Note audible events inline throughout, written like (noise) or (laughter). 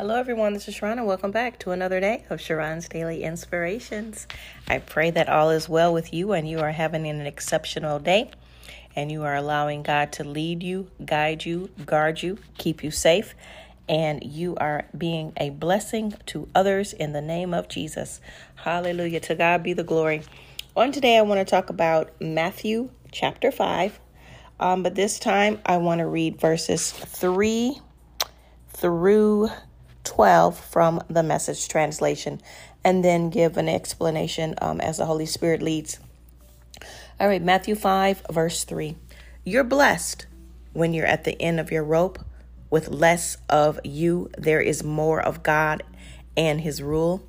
Hello, everyone. This is Sharron, and welcome back to another day of Sharron's Daily Inspirations. I pray that all is well with you and you are having an exceptional day and you are allowing God to lead you, guide you, guard you, keep you safe, and you are being a blessing to others in the name of Jesus. Hallelujah. To God be the glory. On today, I want to talk about Matthew chapter 5, um, but this time I want to read verses 3 through 12 from the message translation and then give an explanation um, as the Holy Spirit leads. All right, Matthew 5, verse 3. You're blessed when you're at the end of your rope. With less of you, there is more of God and His rule.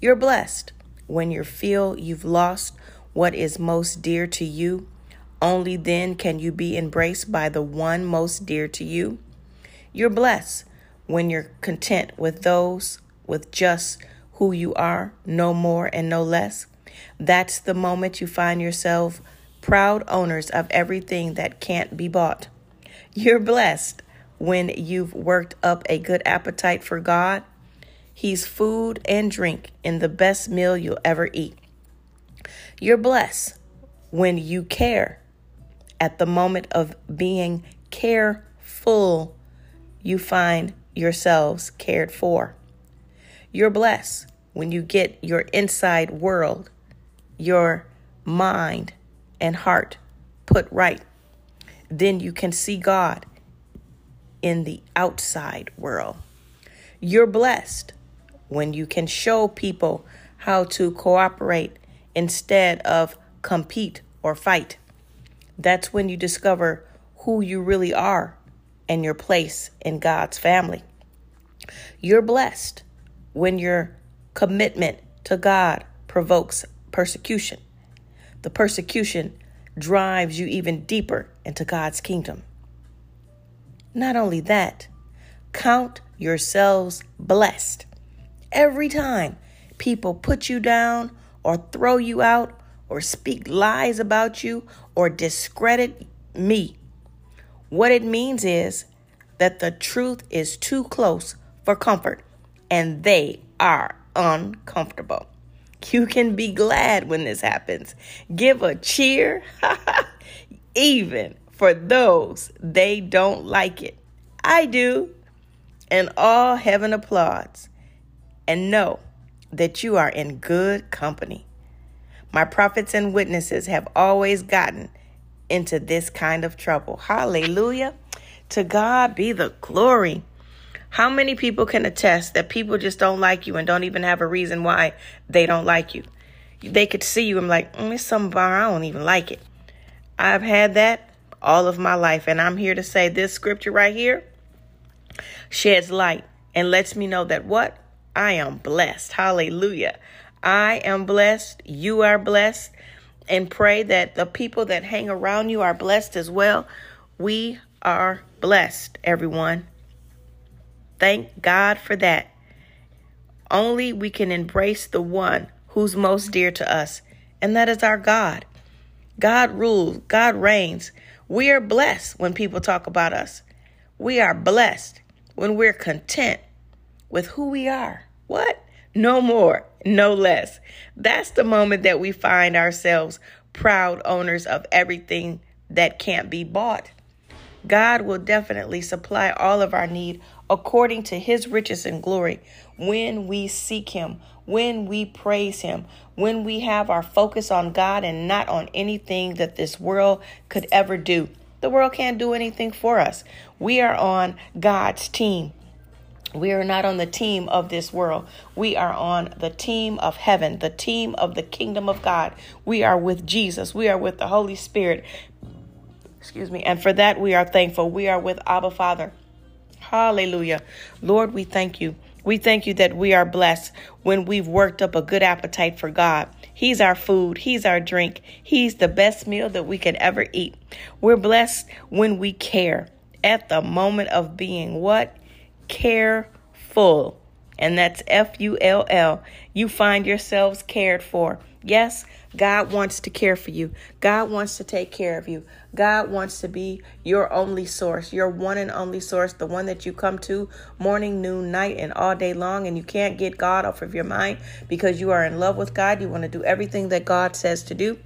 You're blessed when you feel you've lost what is most dear to you. Only then can you be embraced by the one most dear to you. You're blessed when you're content with those, with just who you are, no more and no less. That's the moment you find yourself proud owners of everything that can't be bought. You're blessed when you've worked up a good appetite for God. He's food and drink in the best meal you'll ever eat. You're blessed when you care. At the moment of being careful, you find yourselves cared for. You're blessed when you get your inside world, your mind and heart put right. Then you can see God in the outside world. You're blessed when you can show people how to cooperate instead of compete or fight. That's when you discover who you really are and your place in God's family. You're blessed when your commitment to God provokes persecution. The persecution drives you even deeper into God's kingdom. Not only that, count yourselves blessed. Every time people put you down or throw you out or speak lies about you or discredit me, what it means is that the truth is too close for comfort and they are uncomfortable. You can be glad when this happens. Give a cheer, (laughs) even for those they don't like it. I do. And all heaven applauds. And know that you are in good company. My prophets and witnesses have always gotten into this kind of trouble. Hallelujah. To God be the glory. How many people can attest that people just don't like you and don't even have a reason why they don't like you? They could see you and like, mm, it's something I don't even like it. I've had that all of my life, and I'm here to say this scripture right here sheds light and lets me know that what? I am blessed. Hallelujah. I am blessed. You are blessed and pray that the people that hang around you are blessed as well. We are blessed, everyone. Thank God for that. Only we can embrace the one who's most dear to us, and that is our God. God rules, God reigns. We are blessed when people talk about us. We are blessed when we're content with who we are. What? No more, no less. That's the moment that we find ourselves proud owners of everything that can't be bought. God will definitely supply all of our need according to his riches and glory when we seek him, when we praise him, when we have our focus on God and not on anything that this world could ever do. The world can't do anything for us. We are on God's team. We are not on the team of this world. We are on the team of heaven, the team of the kingdom of God. We are with Jesus. We are with the Holy Spirit. Excuse me. And for that, we are thankful. We are with Abba Father. Hallelujah. Lord, we thank you. We thank you that we are blessed when we've worked up a good appetite for God. He's our food, He's our drink, He's the best meal that we could ever eat. We're blessed when we care at the moment of being what? Careful. and that's F U L L. You find yourselves cared for. Yes, God wants to care for you. God wants to take care of you. God wants to be your only source, your one and only source, the one that you come to morning, noon, night, and all day long. And you can't get God off of your mind because you are in love with God. You want to do everything that God says to do.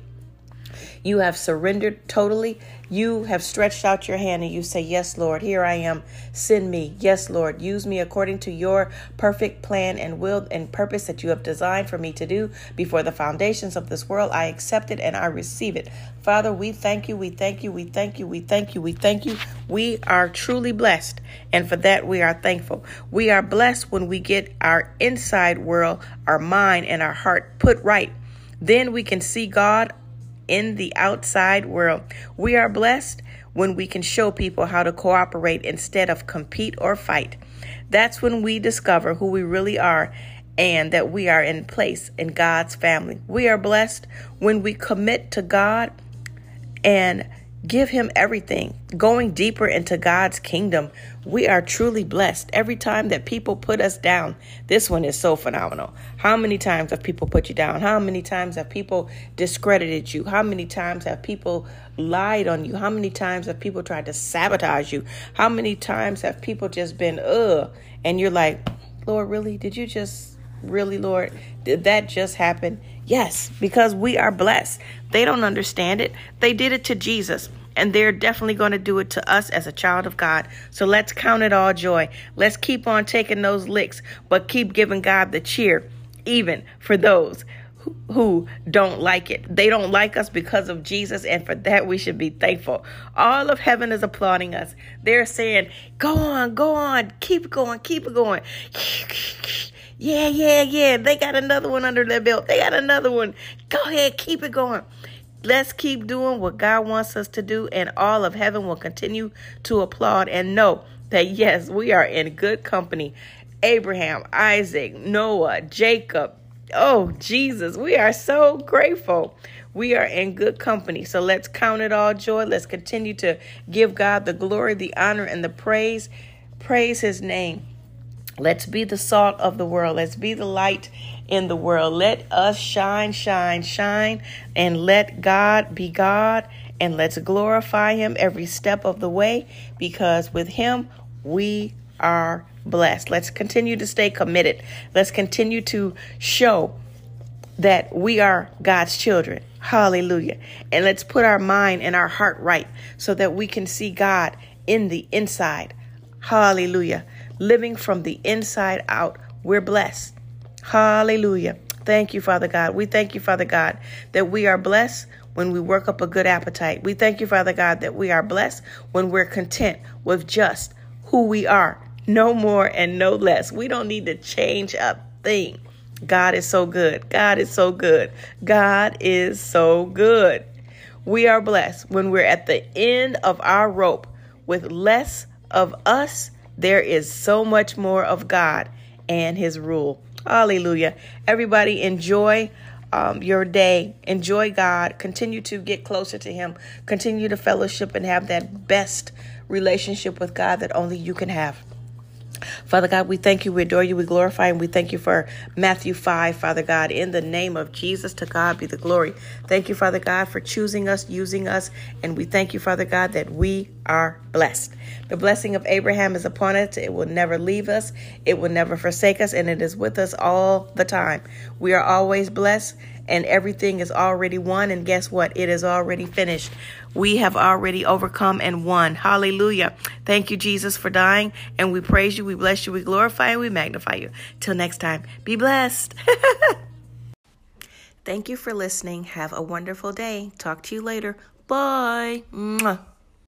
You have surrendered totally. You have stretched out your hand and you say, Yes, Lord, here I am. Send me. Yes, Lord, use me according to your perfect plan and will and purpose that you have designed for me to do before the foundations of this world. I accept it and I receive it. Father, we thank you. We thank you. We thank you. We thank you. We thank you. We are truly blessed. And for that, we are thankful. We are blessed when we get our inside world, our mind, and our heart put right. Then we can see God in the outside world. We are blessed when we can show people how to cooperate instead of compete or fight. That's when we discover who we really are and that we are in place in God's family. We are blessed when we commit to God and Give him everything. Going deeper into God's kingdom, we are truly blessed. Every time that people put us down, this one is so phenomenal. How many times have people put you down? How many times have people discredited you? How many times have people lied on you? How many times have people tried to sabotage you? How many times have people just been, ugh, and you're like, Lord, really? Did you just, really, Lord? Did that just happen? Yes, because we are blessed. They don't understand it. They did it to Jesus, and they're definitely going to do it to us as a child of God. So let's count it all joy. Let's keep on taking those licks, but keep giving God the cheer, even for those who don't like it. They don't like us because of Jesus, and for that we should be thankful. All of heaven is applauding us. They're saying, Go on, go on, keep going, keep going. Yeah, yeah, yeah. They got another one under their belt. They got another one. Go ahead, keep it going. Let's keep doing what God wants us to do, and all of heaven will continue to applaud and know that, yes, we are in good company. Abraham, Isaac, Noah, Jacob. Oh, Jesus, we are so grateful. We are in good company. So let's count it all joy. Let's continue to give God the glory, the honor, and the praise. Praise his name. Let's be the salt of the world. Let's be the light in the world. Let us shine, shine, shine, and let God be God. And let's glorify Him every step of the way because with Him we are blessed. Let's continue to stay committed. Let's continue to show that we are God's children. Hallelujah. And let's put our mind and our heart right so that we can see God in the inside. Hallelujah living from the inside out. We're blessed. Hallelujah. Thank you, Father God. We thank you, Father God, that we are blessed when we work up a good appetite. We thank you, Father God, that we are blessed when we're content with just who we are. No more and no less. We don't need to change a thing. God is so good. God is so good. God is so good. We are blessed when we're at the end of our rope with less of us there is so much more of God and His rule. Hallelujah. Everybody, enjoy um, your day. Enjoy God. Continue to get closer to Him. Continue to fellowship and have that best relationship with God that only you can have. Father God, we thank you, we adore you, we glorify, and we thank you for Matthew 5, Father God. In the name of Jesus, to God be the glory. Thank you, Father God, for choosing us, using us, and we thank you, Father God, that we are blessed. The blessing of Abraham is upon us. It will never leave us, it will never forsake us, and it is with us all the time. We are always blessed and everything is already won. And guess what? It is already finished. We have already overcome and won. Hallelujah. Thank you, Jesus, for dying. And we praise you, we bless you, we glorify, and we magnify you. Till next time, be blessed. (laughs) Thank you for listening. Have a wonderful day. Talk to you later. Bye. Mwah.